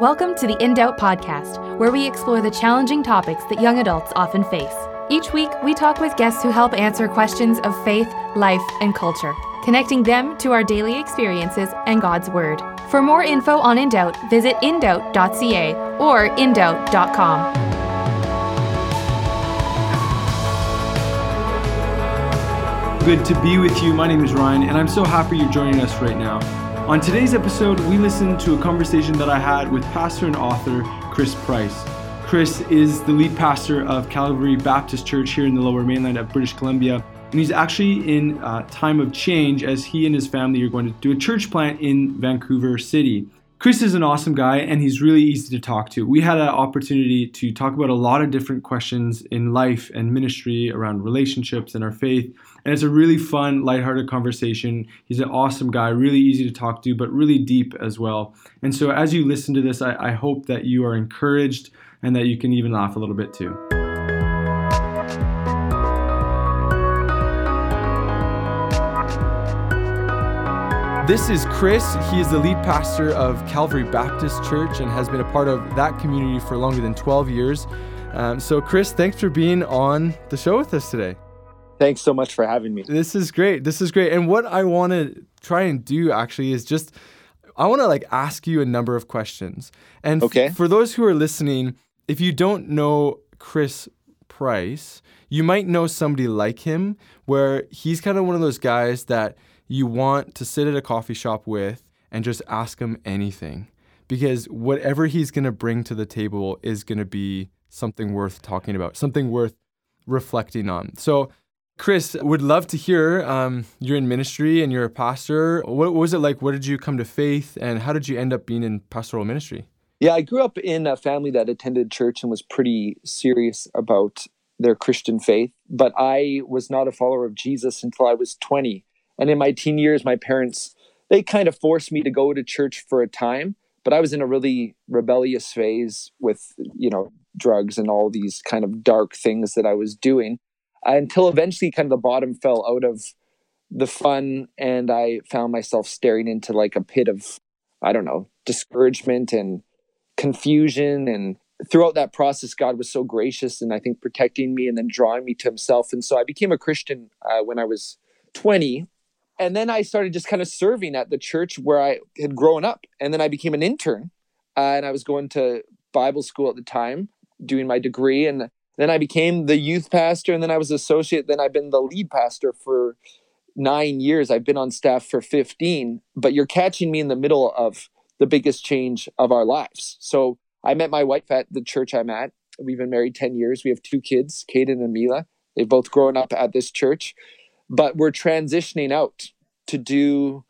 Welcome to the In Doubt podcast, where we explore the challenging topics that young adults often face. Each week, we talk with guests who help answer questions of faith, life, and culture, connecting them to our daily experiences and God's Word. For more info on In Doubt, visit indoubt.ca or indoubt.com. Good to be with you. My name is Ryan, and I'm so happy you're joining us right now. On today's episode, we listened to a conversation that I had with pastor and author Chris Price. Chris is the lead pastor of Calvary Baptist Church here in the lower mainland of British Columbia, and he's actually in a time of change as he and his family are going to do a church plant in Vancouver City. Chris is an awesome guy and he's really easy to talk to. We had an opportunity to talk about a lot of different questions in life and ministry around relationships and our faith. And it's a really fun, lighthearted conversation. He's an awesome guy, really easy to talk to, but really deep as well. And so as you listen to this, I, I hope that you are encouraged and that you can even laugh a little bit too. This is Chris. He is the lead pastor of Calvary Baptist Church and has been a part of that community for longer than 12 years. Um, so, Chris, thanks for being on the show with us today. Thanks so much for having me. This is great. This is great. And what I want to try and do actually is just, I want to like ask you a number of questions. And okay. f- for those who are listening, if you don't know Chris Price, you might know somebody like him where he's kind of one of those guys that you want to sit at a coffee shop with and just ask him anything because whatever he's going to bring to the table is going to be something worth talking about, something worth reflecting on. So, Chris, would love to hear. Um, you're in ministry and you're a pastor. What, was it like? Where did you come to faith, and how did you end up being in pastoral ministry? Yeah, I grew up in a family that attended church and was pretty serious about their Christian faith, but I was not a follower of Jesus until I was 20. And in my teen years, my parents, they kind of forced me to go to church for a time, but I was in a really rebellious phase with, you know, drugs and all these kind of dark things that I was doing until eventually kind of the bottom fell out of the fun and I found myself staring into like a pit of, I don't know, discouragement and confusion. And throughout that process god was so gracious and i think protecting me and then drawing me to himself. And so i became a christian uh, when i was 20 and then I started just kind of serving at the church where I had grown up. And then I became an intern, uh, and I was going to Bible school at the time, doing my degree. And then I became the youth pastor, and then I was associate. Then I've been the lead pastor for nine years. I've been on staff for 15, but you're catching me in the middle of the biggest change of our lives. So I met my wife at the church I'm at. We've been married 10 years. We have two kids, Caden and Mila. They've both grown up at this church but we're transitioning out to do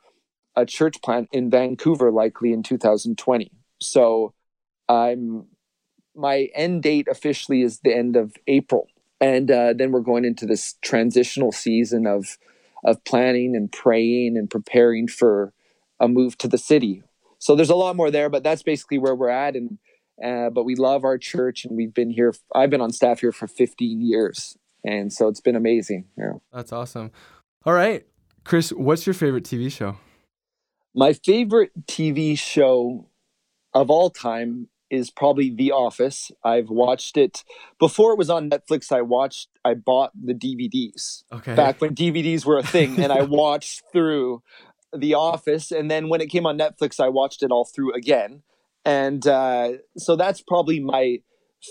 a church plant in Vancouver likely in 2020. So I'm my end date officially is the end of April, and uh, then we're going into this transitional season of of planning and praying and preparing for a move to the city. So there's a lot more there, but that's basically where we're at. And uh, but we love our church, and we've been here. I've been on staff here for 15 years, and so it's been amazing. Yeah. That's awesome. All right, Chris, what's your favorite TV show? My favorite TV show of all time is probably The Office. I've watched it before it was on Netflix. I watched, I bought the DVDs okay. back when DVDs were a thing, and I watched through The Office. And then when it came on Netflix, I watched it all through again. And uh, so that's probably my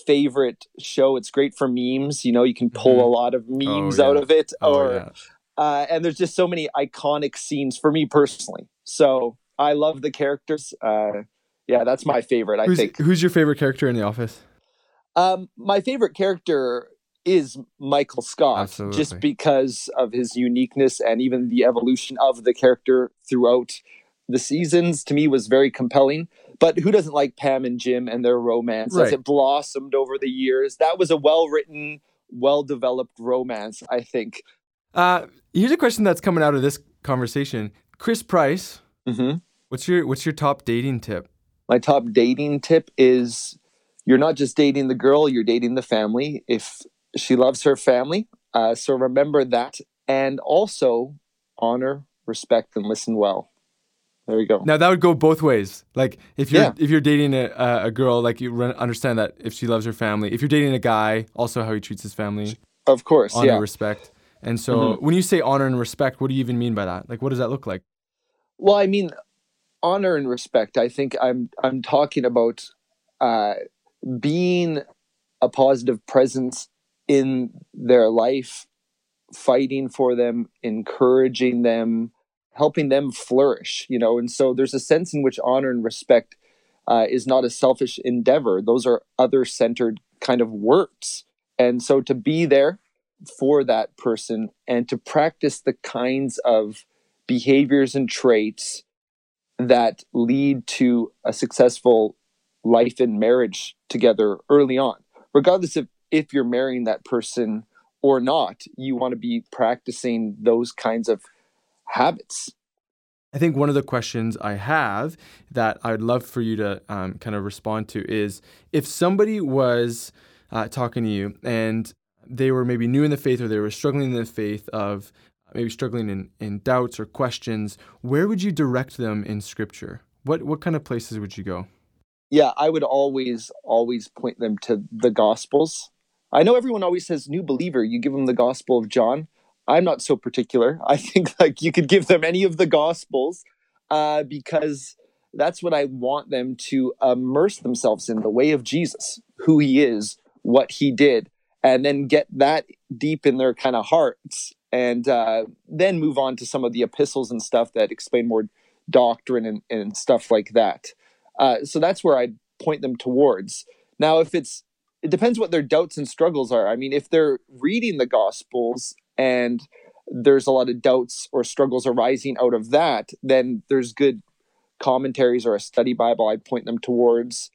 favorite show. It's great for memes. You know, you can pull mm-hmm. a lot of memes oh, yeah. out of it, oh, or yeah. uh, and there's just so many iconic scenes for me personally. So I love the characters. Uh, yeah, that's my favorite. I who's, think. Who's your favorite character in The Office? Um, my favorite character is Michael Scott, Absolutely. just because of his uniqueness and even the evolution of the character throughout the seasons. To me, was very compelling. But who doesn't like Pam and Jim and their romance right. as it blossomed over the years? That was a well written, well developed romance, I think. Uh, here's a question that's coming out of this conversation. Chris Price, mm-hmm. what's your what's your top dating tip? My top dating tip is you're not just dating the girl, you're dating the family. If she loves her family, uh, so remember that, and also honor, respect, and listen well. There you go. Now that would go both ways. Like if you're yeah. if you're dating a, a girl, like you understand that if she loves her family. If you're dating a guy, also how he treats his family. Of course, honor, yeah. respect. And so mm-hmm. when you say honor and respect, what do you even mean by that? Like what does that look like? Well, I mean honor and respect. I think I'm I'm talking about uh, being a positive presence in their life, fighting for them, encouraging them, helping them flourish, you know. And so there's a sense in which honor and respect uh, is not a selfish endeavor. Those are other centered kind of works. And so to be there for that person and to practice the kinds of behaviors and traits that lead to a successful life and marriage together early on, regardless of if you're marrying that person or not, you want to be practicing those kinds of habits. I think one of the questions I have that I'd love for you to um, kind of respond to is if somebody was uh, talking to you and they were maybe new in the faith or they were struggling in the faith of maybe struggling in, in doubts or questions, where would you direct them in scripture? What what kind of places would you go? Yeah, I would always always point them to the gospels. I know everyone always says new believer, you give them the gospel of John. I'm not so particular. I think like you could give them any of the gospels uh, because that's what I want them to immerse themselves in the way of Jesus, who he is, what he did, and then get that deep in their kind of hearts and uh, then move on to some of the epistles and stuff that explain more doctrine and, and stuff like that. Uh, so that's where I'd point them towards. Now, if it's, it depends what their doubts and struggles are. I mean, if they're reading the Gospels and there's a lot of doubts or struggles arising out of that, then there's good commentaries or a study Bible I'd point them towards.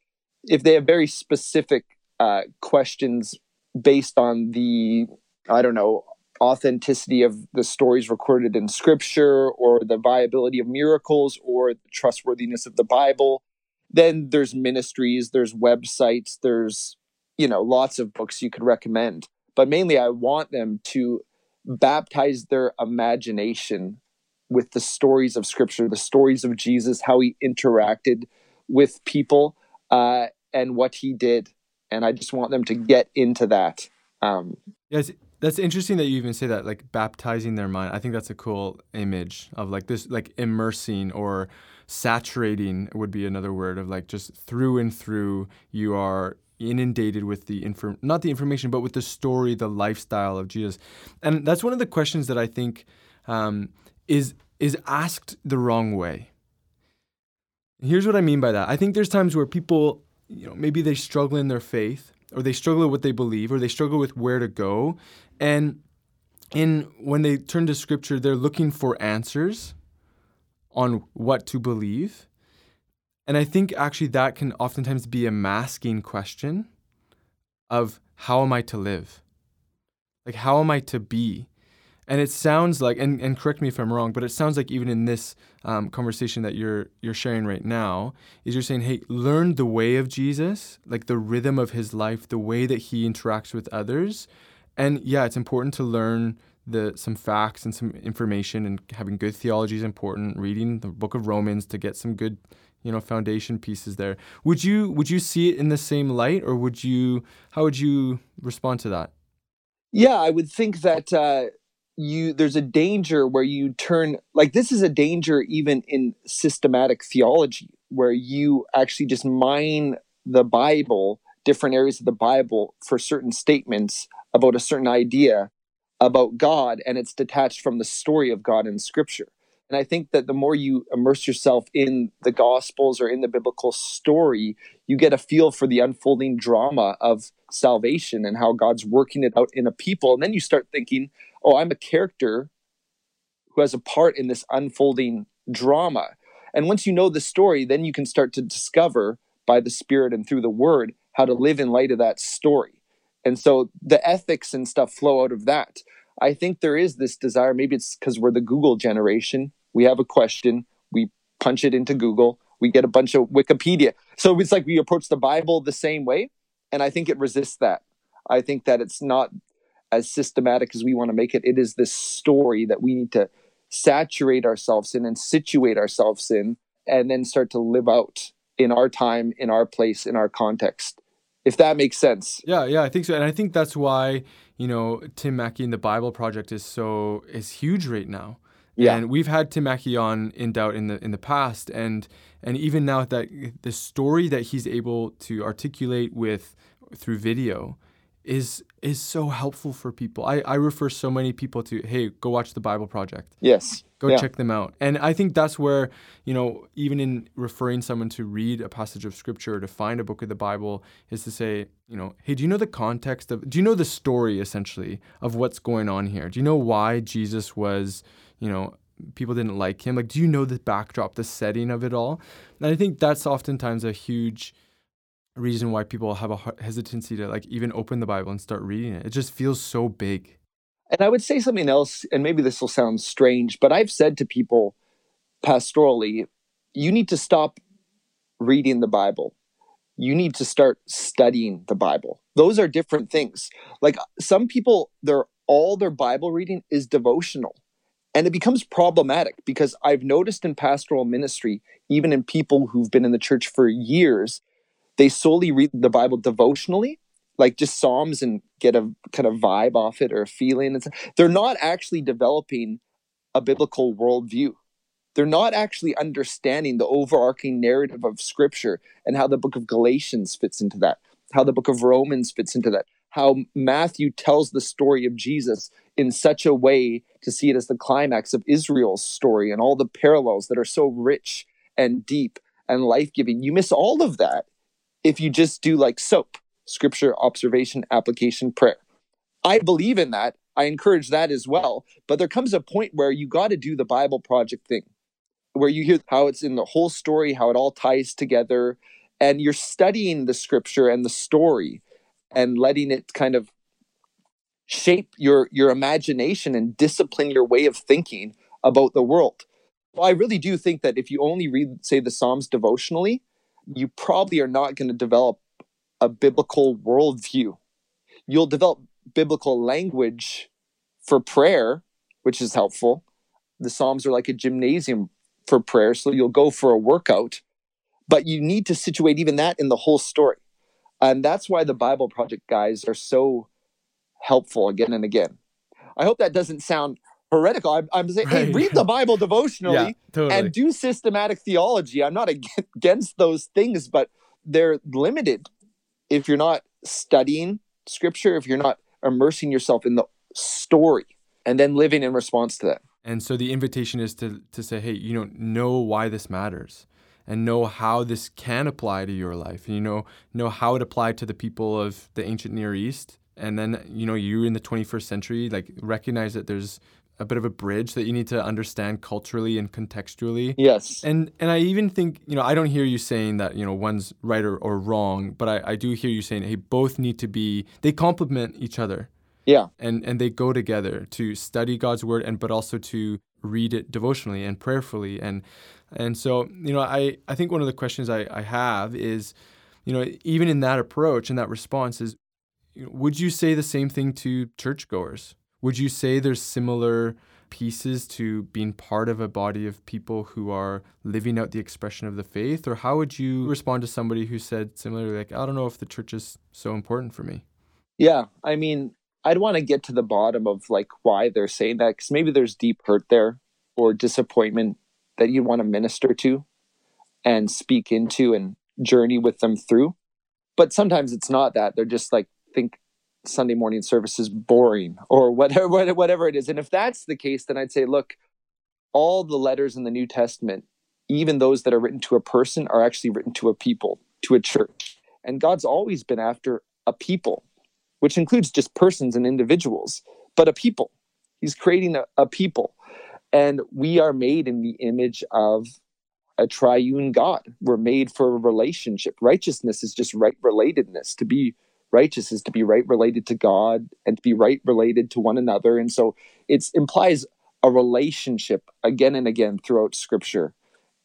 If they have very specific uh, questions based on the, I don't know, authenticity of the stories recorded in scripture or the viability of miracles or the trustworthiness of the bible then there's ministries there's websites there's you know lots of books you could recommend but mainly i want them to baptize their imagination with the stories of scripture the stories of jesus how he interacted with people uh, and what he did and i just want them to get into that um, yes that's interesting that you even say that, like baptizing their mind. I think that's a cool image of like this, like immersing or saturating would be another word of like just through and through. You are inundated with the inform, not the information, but with the story, the lifestyle of Jesus, and that's one of the questions that I think um, is is asked the wrong way. Here's what I mean by that. I think there's times where people, you know, maybe they struggle in their faith or they struggle with what they believe or they struggle with where to go and in when they turn to scripture, they're looking for answers on what to believe. And I think actually that can oftentimes be a masking question of how am I to live? Like, how am I to be? And it sounds like, and, and correct me if I'm wrong, but it sounds like even in this um, conversation that you're you're sharing right now, is you're saying, hey, learn the way of Jesus, like the rhythm of his life, the way that he interacts with others, and yeah, it's important to learn the some facts and some information, and having good theology is important. Reading the Book of Romans to get some good, you know, foundation pieces there. Would you would you see it in the same light, or would you? How would you respond to that? Yeah, I would think that. Uh you there's a danger where you turn like this is a danger even in systematic theology where you actually just mine the bible different areas of the bible for certain statements about a certain idea about God and it's detached from the story of God in scripture. And I think that the more you immerse yourself in the gospels or in the biblical story, you get a feel for the unfolding drama of salvation and how God's working it out in a people. And then you start thinking, oh, I'm a character who has a part in this unfolding drama. And once you know the story, then you can start to discover by the Spirit and through the Word how to live in light of that story. And so the ethics and stuff flow out of that. I think there is this desire, maybe it's because we're the Google generation. We have a question, we punch it into Google, we get a bunch of Wikipedia. So it's like we approach the Bible the same way. And I think it resists that. I think that it's not as systematic as we want to make it. It is this story that we need to saturate ourselves in and situate ourselves in, and then start to live out in our time, in our place, in our context. If that makes sense. Yeah, yeah, I think so. And I think that's why, you know, Tim Mackie and the Bible Project is so is huge right now. Yeah. And we've had Tim Mackie on in doubt in the in the past and and even now that the story that he's able to articulate with through video is is so helpful for people. I, I refer so many people to, hey, go watch the Bible Project. Yes. Go yeah. check them out. And I think that's where, you know, even in referring someone to read a passage of scripture or to find a book of the Bible is to say, you know, hey, do you know the context of do you know the story essentially of what's going on here? Do you know why Jesus was, you know, people didn't like him? Like, do you know the backdrop, the setting of it all? And I think that's oftentimes a huge reason why people have a hesitancy to like even open the Bible and start reading it. It just feels so big. And I would say something else, and maybe this will sound strange, but I've said to people pastorally, you need to stop reading the Bible. You need to start studying the Bible. Those are different things. Like some people, their all their Bible reading is devotional. And it becomes problematic because I've noticed in pastoral ministry, even in people who've been in the church for years, they solely read the Bible devotionally, like just Psalms and get a kind of vibe off it or a feeling. They're not actually developing a biblical worldview. They're not actually understanding the overarching narrative of Scripture and how the book of Galatians fits into that, how the book of Romans fits into that, how Matthew tells the story of Jesus in such a way to see it as the climax of Israel's story and all the parallels that are so rich and deep and life giving. You miss all of that if you just do like SOAP scripture, observation, application, prayer. I believe in that. I encourage that as well. But there comes a point where you got to do the Bible project thing, where you hear how it's in the whole story, how it all ties together, and you're studying the scripture and the story and letting it kind of shape your your imagination and discipline your way of thinking about the world. Well, I really do think that if you only read, say, the Psalms devotionally, you probably are not going to develop a biblical worldview. You'll develop biblical language for prayer, which is helpful. The Psalms are like a gymnasium for prayer, so you'll go for a workout, but you need to situate even that in the whole story. And that's why the Bible Project guys are so helpful again and again. I hope that doesn't sound heretical. I'm, I'm saying, right. hey, read the Bible devotionally yeah, totally. and do systematic theology. I'm not against those things, but they're limited if you're not studying scripture, if you're not immersing yourself in the story and then living in response to that. And so the invitation is to to say, hey, you know, know why this matters and know how this can apply to your life. And you know, know how it applied to the people of the ancient Near East. And then, you know, you in the 21st century, like recognize that there's a bit of a bridge that you need to understand culturally and contextually. Yes. And and I even think, you know, I don't hear you saying that, you know, one's right or, or wrong, but I, I do hear you saying, hey, both need to be they complement each other. Yeah. And and they go together to study God's word and but also to read it devotionally and prayerfully. And and so, you know, I, I think one of the questions I, I have is, you know, even in that approach and that response is would you say the same thing to churchgoers? Would you say there's similar pieces to being part of a body of people who are living out the expression of the faith? Or how would you respond to somebody who said similarly, like, I don't know if the church is so important for me? Yeah. I mean, I'd want to get to the bottom of like why they're saying that because maybe there's deep hurt there or disappointment that you want to minister to and speak into and journey with them through. But sometimes it's not that. They're just like, think Sunday morning service is boring or whatever whatever it is. And if that's the case, then I'd say, look, all the letters in the New Testament, even those that are written to a person, are actually written to a people, to a church. And God's always been after a people, which includes just persons and individuals, but a people. He's creating a, a people. And we are made in the image of a triune God. We're made for a relationship. Righteousness is just right relatedness, to be righteous is to be right related to God and to be right related to one another. And so it implies a relationship again and again throughout scripture.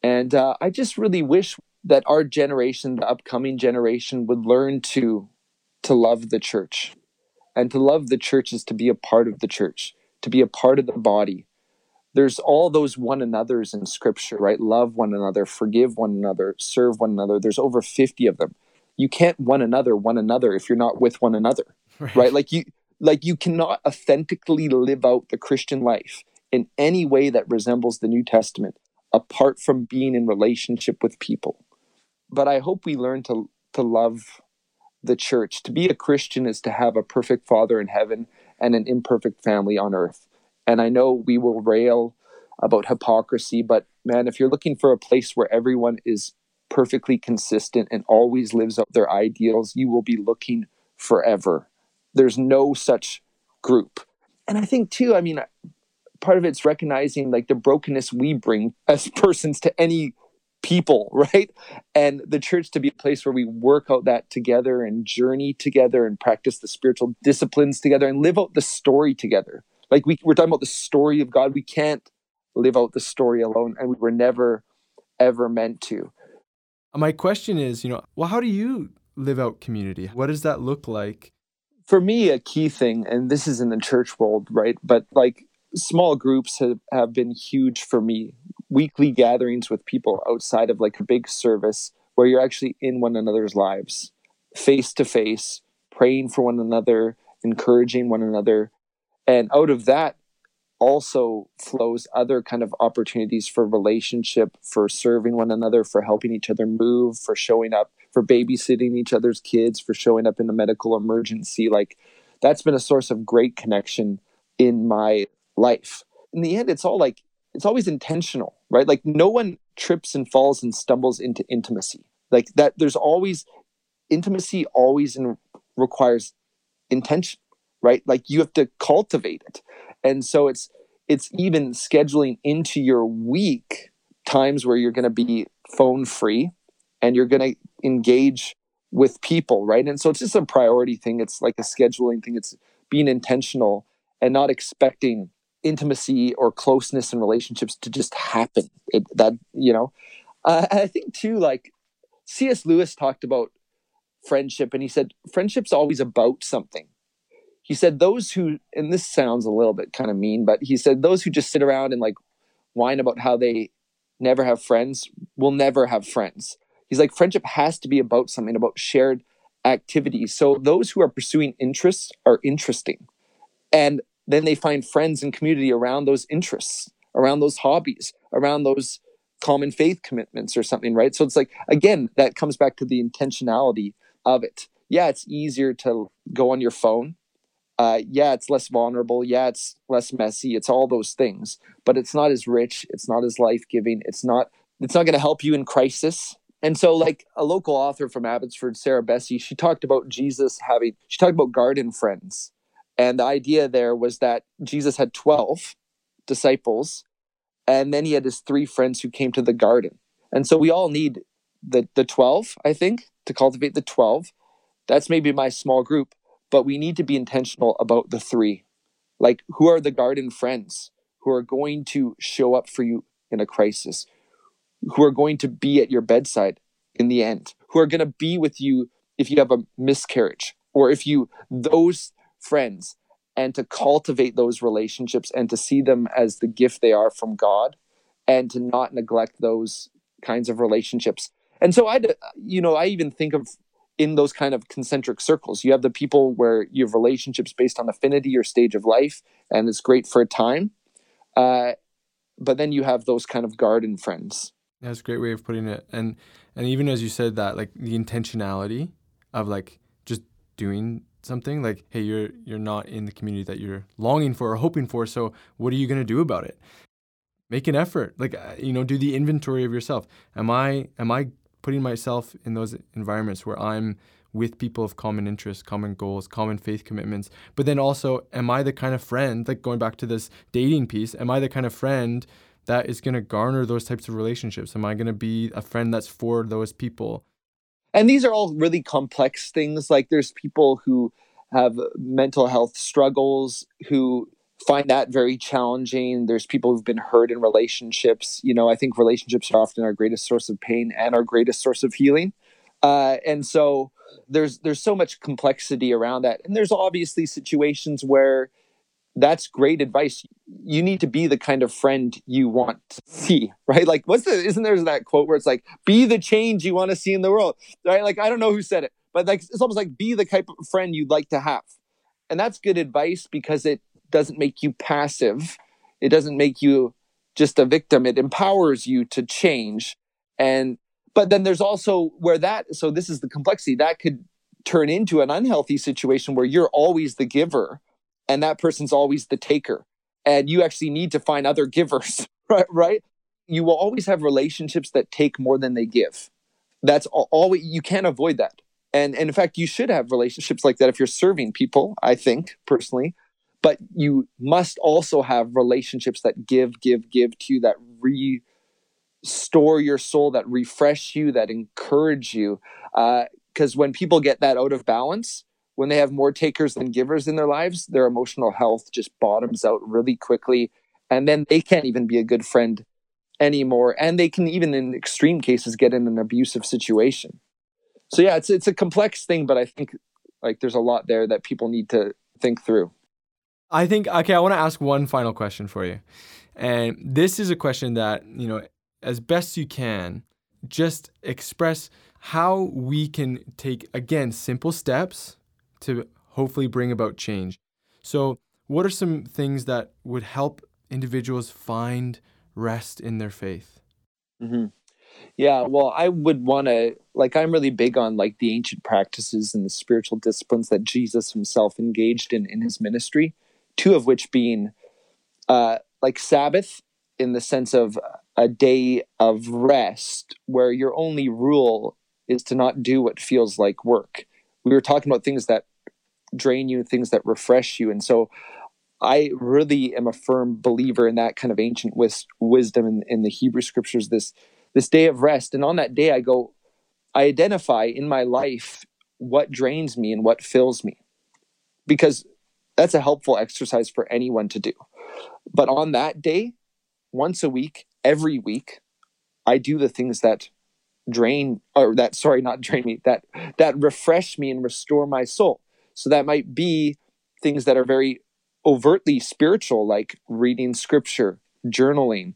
And uh, I just really wish that our generation, the upcoming generation, would learn to to love the church. And to love the church is to be a part of the church, to be a part of the body. there's all those one another's in scripture, right? Love one another, forgive one another, serve one another. There's over 50 of them. You can't one another one another if you're not with one another. Right. right? Like you like you cannot authentically live out the Christian life in any way that resembles the New Testament apart from being in relationship with people. But I hope we learn to to love the church. To be a Christian is to have a perfect father in heaven and an imperfect family on earth. And I know we will rail about hypocrisy, but man, if you're looking for a place where everyone is perfectly consistent and always lives up their ideals, you will be looking forever. There's no such group. And I think, too, I mean, part of it's recognizing like the brokenness we bring as persons to any people, right? And the church to be a place where we work out that together and journey together and practice the spiritual disciplines together and live out the story together. Like we, we're talking about the story of God. We can't live out the story alone, and we were never, ever meant to. My question is, you know, well, how do you live out community? What does that look like? For me, a key thing, and this is in the church world, right? But like small groups have, have been huge for me. Weekly gatherings with people outside of like a big service where you're actually in one another's lives, face to face, praying for one another, encouraging one another, and out of that also flows other kind of opportunities for relationship for serving one another for helping each other move for showing up for babysitting each other's kids for showing up in a medical emergency. Like that's been a source of great connection in my life. In the end it's all like it's always intentional right? Like no one trips and falls and stumbles into intimacy. Like that there's always intimacy always in, requires intention right? Like you have to cultivate it. And so it's it's even scheduling into your week times where you're going to be phone free and you're going to engage with people right? And so it's just a priority thing. It's like a scheduling thing. It's being intentional and not expecting intimacy or closeness in relationships to just happen. It, that you know uh, i think too like cs lewis talked about friendship and he said friendship's always about something. He said those who and this sounds a little bit kind of mean but he said those who just sit around and like whine about how they never have friends will never have friends. He's like friendship has to be about something about shared activities. So those who are pursuing interests are interesting. And then they find friends and community around those interests around those hobbies around those common faith commitments or something right so it's like again that comes back to the intentionality of it yeah it's easier to go on your phone uh, yeah, it's less vulnerable. Yeah, it's less messy. It's all those things, but it's not as rich. It's not as life giving. It's not. It's not going to help you in crisis. And so, like a local author from Abbotsford, Sarah Bessey, she talked about Jesus having. She talked about garden friends, and the idea there was that Jesus had twelve disciples, and then he had his three friends who came to the garden. And so we all need the the twelve, I think, to cultivate the twelve. That's maybe my small group but we need to be intentional about the three. Like, who are the garden friends who are going to show up for you in a crisis, who are going to be at your bedside in the end, who are going to be with you if you have a miscarriage, or if you, those friends, and to cultivate those relationships and to see them as the gift they are from God and to not neglect those kinds of relationships. And so I, you know, I even think of in those kind of concentric circles. You have the people where you have relationships based on affinity or stage of life, and it's great for a time. Uh, but then you have those kind of garden friends. That's a great way of putting it. And and even as you said that, like the intentionality of like just doing something, like, hey, you're you're not in the community that you're longing for or hoping for. So what are you gonna do about it? Make an effort. Like uh, you know, do the inventory of yourself. Am I am I putting myself in those environments where I'm with people of common interests, common goals, common faith commitments. But then also, am I the kind of friend, like going back to this dating piece, am I the kind of friend that is going to garner those types of relationships? Am I going to be a friend that's for those people? And these are all really complex things. Like there's people who have mental health struggles who find that very challenging. There's people who've been hurt in relationships. You know, I think relationships are often our greatest source of pain and our greatest source of healing. Uh, and so there's there's so much complexity around that. And there's obviously situations where that's great advice. You need to be the kind of friend you want to see, right? Like, what's the, isn't there that quote where it's like, be the change you want to see in the world, right? Like, I don't know who said it, but like, it's almost like be the type of friend you'd like to have. And that's good advice because it doesn't make you passive. It doesn't make you just a victim. It empowers you to change. And, but then there's also where that, so this is the complexity that could turn into an unhealthy situation where you're always the giver and that person's always the taker and you actually need to find other givers right right? You will always have relationships that take more than they give. That's all, you can't avoid that. And, and in fact you should have relationships like that if you're serving people i think personally. But you must also have relationships that give give give to you that restore your soul that refresh you that encourage you. Because uh, when people get that out of balance when they have more takers than givers in their lives, their emotional health just bottoms out really quickly. And then they can't even be a good friend anymore. And they can even in extreme cases get in an abusive situation. So yeah, it's it's a complex thing, but I think like there's a lot there that people need to think through. I think okay, I want to ask one final question for you. And this is a question that, you know, as best you can, just express how we can take again simple steps to hopefully bring about change. So, what are some things that would help individuals find rest in their faith? Mm-hmm. Yeah, well, I would want to, like, I'm really big on like the ancient practices and the spiritual disciplines that Jesus himself engaged in in his ministry, two of which being uh, like Sabbath in the sense of a day of rest where your only rule is to not do what feels like work. We were talking about things that drain you, things that refresh you. And so I really am a firm believer in that kind of ancient wis- wisdom in, in the Hebrew scriptures, this, this day of rest. And on that day, I go, I identify in my life what drains me and what fills me. Because that's a helpful exercise for anyone to do. But on that day, once a week, every week, I do the things that drain or that sorry not drain me that that refresh me and restore my soul so that might be things that are very overtly spiritual, like reading scripture, journaling,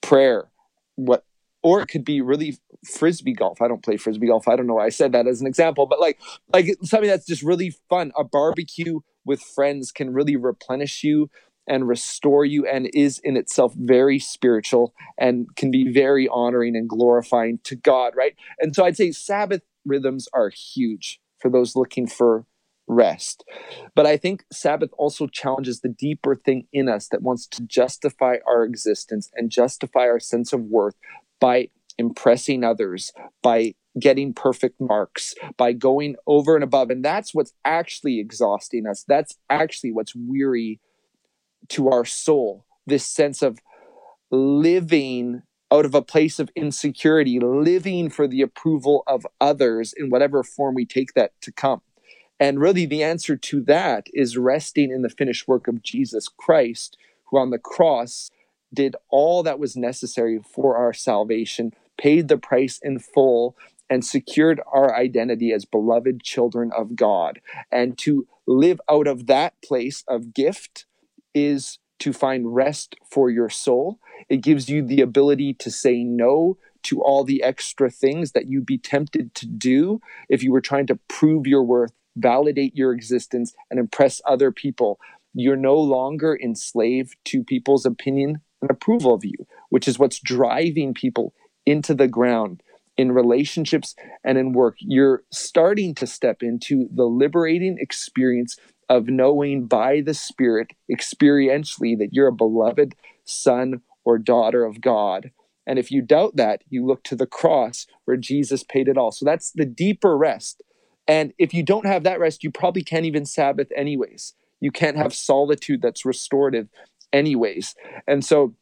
prayer, what or it could be really frisbee golf. I don't play frisbee golf. I don't know why I said that as an example, but like like something that's just really fun. A barbecue with friends can really replenish you and restore you and is in itself very spiritual and can be very honoring and glorifying to God, right? And so I'd say Sabbath rhythms are huge for those looking for rest. But I think Sabbath also challenges the deeper thing in us that wants to justify our existence and justify our sense of worth by impressing others, by getting perfect marks, by going over and above. And that's what's actually exhausting us. That's actually what's weary to our soul. This sense of living out of a place of insecurity, living for the approval of others in whatever form we take that to come. And really, the answer to that is resting in the finished work of Jesus Christ, who on the cross did all that was necessary for our salvation, paid the price in full, and secured our identity as beloved children of God. And to live out of that place of gift is to find rest for your soul. It gives you the ability to say no to all the extra things that you'd be tempted to do if you were trying to prove your worth validate your existence, and impress other people. You're no longer enslaved to people's opinion and approval of you, which is what's driving people into the ground in relationships and in work. You're starting to step into the liberating experience of knowing by the Spirit experientially that you're a beloved son or daughter of God. And if you doubt that, you look to the cross where Jesus paid it all. So that's the deeper rest and if you don't have that rest, you probably can't even Sabbath anyways. You can't have solitude that's restorative anyways. And so,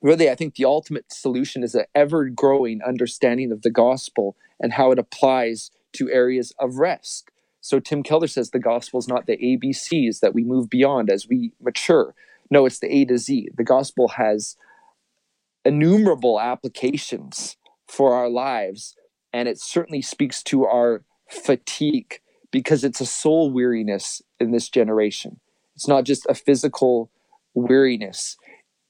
really, I think the ultimate solution is an ever growing understanding of the gospel and how it applies to areas of rest. So, Tim Keller says the gospel is not the ABCs that we move beyond as we mature. No, it's the A to Z. The gospel has innumerable applications for our lives, and it certainly speaks to our fatigue because it's a soul weariness in this generation. It's not just a physical weariness.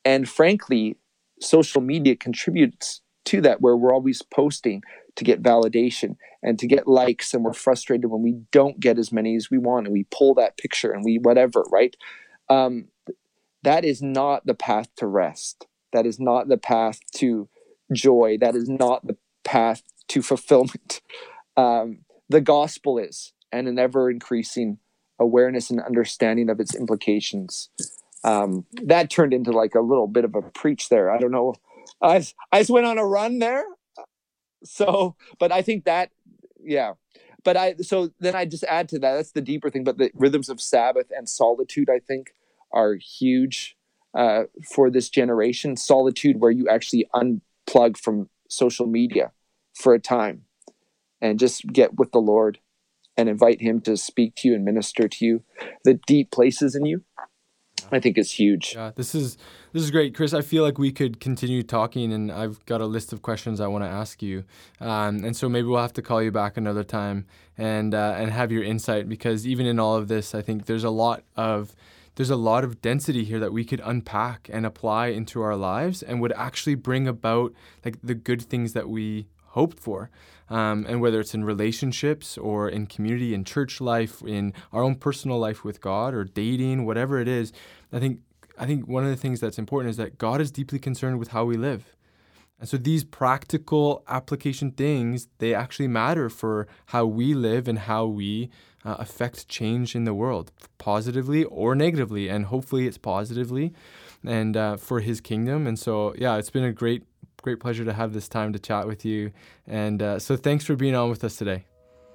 And frankly, social media contributes to that where we're always posting to get validation and to get likes and we're frustrated when we don't get as many as we want and we pull that picture and we whatever right? Um, that is not the path to rest. That is not the path to joy. That is not the path to fulfillment. Um, the gospel is and an ever increasing awareness and understanding of its implications. Um, that turned into like a little bit of a preach there. I don't know. I, I just went on a run there so but i think that yeah. But i so then i just add to that that's the deeper thing but the rhythms of sabbath and solitude i think are huge uh, for this generation. Solitude where you actually unplug from social media for a time and just get with the lord and invite him to speak to you and minister to you. The deep places in you I think is huge. Yeah, this is this is great, Chris. I feel like we could continue talking, and I've got a list of questions I want to ask you, um, and so maybe we'll have to call you back another time and uh, and have your insight because even in all of this, I think there's a lot of there's a lot of density here that we could unpack and apply into our lives and would actually bring about like the good things that we hoped for. Um, and whether it's in relationships or in community, in church life, in our own personal life with God, or dating, whatever it is, I think I think one of the things that's important is that God is deeply concerned with how we live. And so these practical application things, they actually matter for how we live and how we uh, affect change in the world, positively or negatively. And hopefully it's positively and uh, for his kingdom. And so, yeah, it's been a great, great pleasure to have this time to chat with you. And uh, so thanks for being on with us today.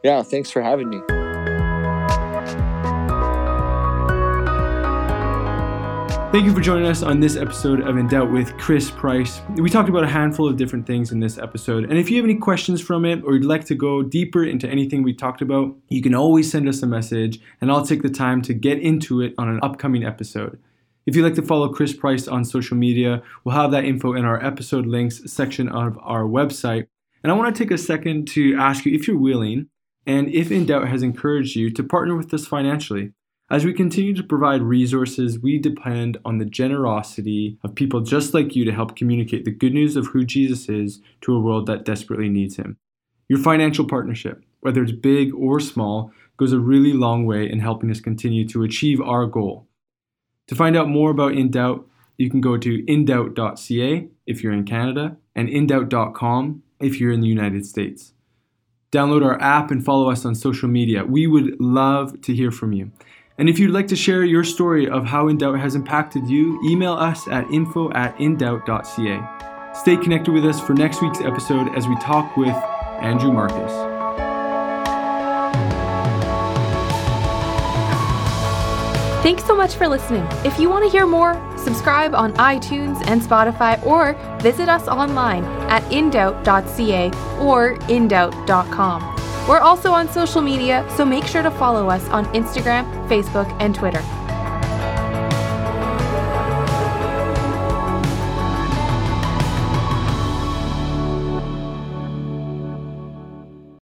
Yeah, thanks for having me. Thank you for joining us on this episode of In Doubt with Chris Price. We talked about a handful of different things in this episode, and if you have any questions from it or you'd like to go deeper into anything we talked about, you can always send us a message, and I'll take the time to get into it on an upcoming episode. If you'd like to follow Chris Price on social media, we'll have that info in our episode links section of our website. And I want to take a second to ask you if you're willing, and if In Doubt has encouraged you, to partner with us financially. As we continue to provide resources, we depend on the generosity of people just like you to help communicate the good news of who Jesus is to a world that desperately needs him. Your financial partnership, whether it's big or small, goes a really long way in helping us continue to achieve our goal. To find out more about In Doubt, you can go to indoubt.ca if you're in Canada and indoubt.com if you're in the United States. Download our app and follow us on social media. We would love to hear from you. And if you'd like to share your story of how InDoubt has impacted you, email us at info at indoubt.ca. Stay connected with us for next week's episode as we talk with Andrew Marcus. Thanks so much for listening. If you want to hear more, subscribe on iTunes and Spotify or visit us online at indoubt.ca or indoubt.com. We're also on social media, so make sure to follow us on Instagram, Facebook, and Twitter.